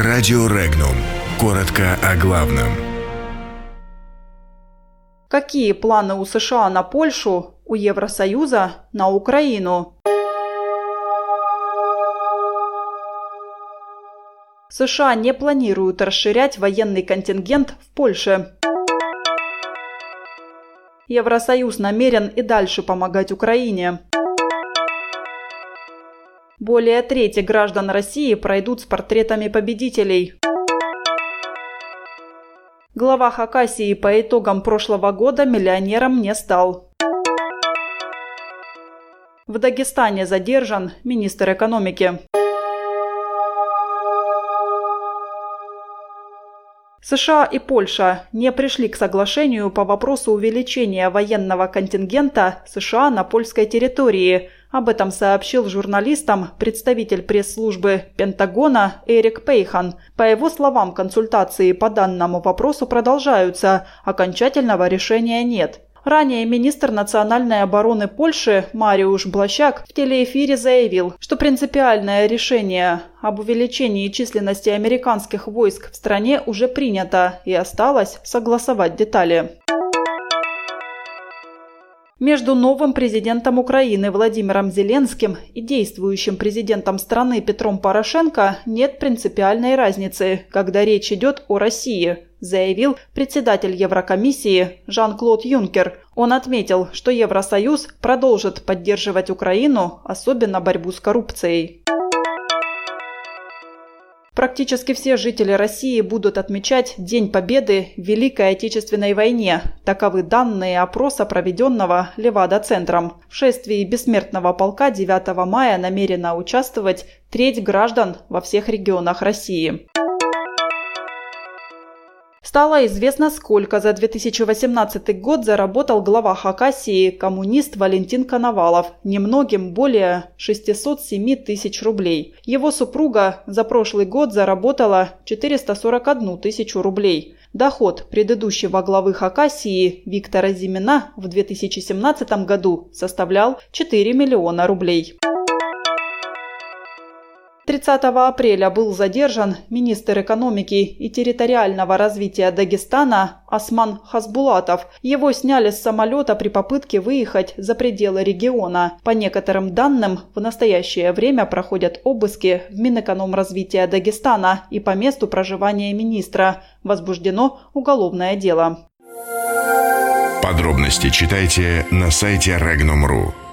Радио Регнум. Коротко о главном. Какие планы у США на Польшу, у Евросоюза на Украину? США не планируют расширять военный контингент в Польше. Евросоюз намерен и дальше помогать Украине. Более трети граждан России пройдут с портретами победителей. Глава Хакасии по итогам прошлого года миллионером не стал. В Дагестане задержан министр экономики. США и Польша не пришли к соглашению по вопросу увеличения военного контингента США на польской территории. Об этом сообщил журналистам представитель пресс-службы Пентагона Эрик Пейхан. По его словам, консультации по данному вопросу продолжаются, окончательного решения нет. Ранее министр национальной обороны Польши Мариуш Блащак в телеэфире заявил, что принципиальное решение об увеличении численности американских войск в стране уже принято и осталось согласовать детали. Между новым президентом Украины Владимиром Зеленским и действующим президентом страны Петром Порошенко нет принципиальной разницы, когда речь идет о России, заявил председатель Еврокомиссии Жан-Клод Юнкер. Он отметил, что Евросоюз продолжит поддерживать Украину, особенно борьбу с коррупцией. Практически все жители России будут отмечать День Победы в Великой Отечественной войне. Таковы данные опроса, проведенного Левада-центром. В шествии Бессмертного полка 9 мая намерена участвовать треть граждан во всех регионах России. Стало известно, сколько за 2018 год заработал глава Хакасии, коммунист Валентин Коновалов, немногим более 607 тысяч рублей. Его супруга за прошлый год заработала 441 тысячу рублей. Доход предыдущего главы Хакасии Виктора Зимина в 2017 году составлял 4 миллиона рублей. 30 апреля был задержан министр экономики и территориального развития Дагестана Осман Хасбулатов. Его сняли с самолета при попытке выехать за пределы региона. По некоторым данным, в настоящее время проходят обыски в Минэкономразвития Дагестана и по месту проживания министра. Возбуждено уголовное дело. Подробности читайте на сайте Regnum.ru.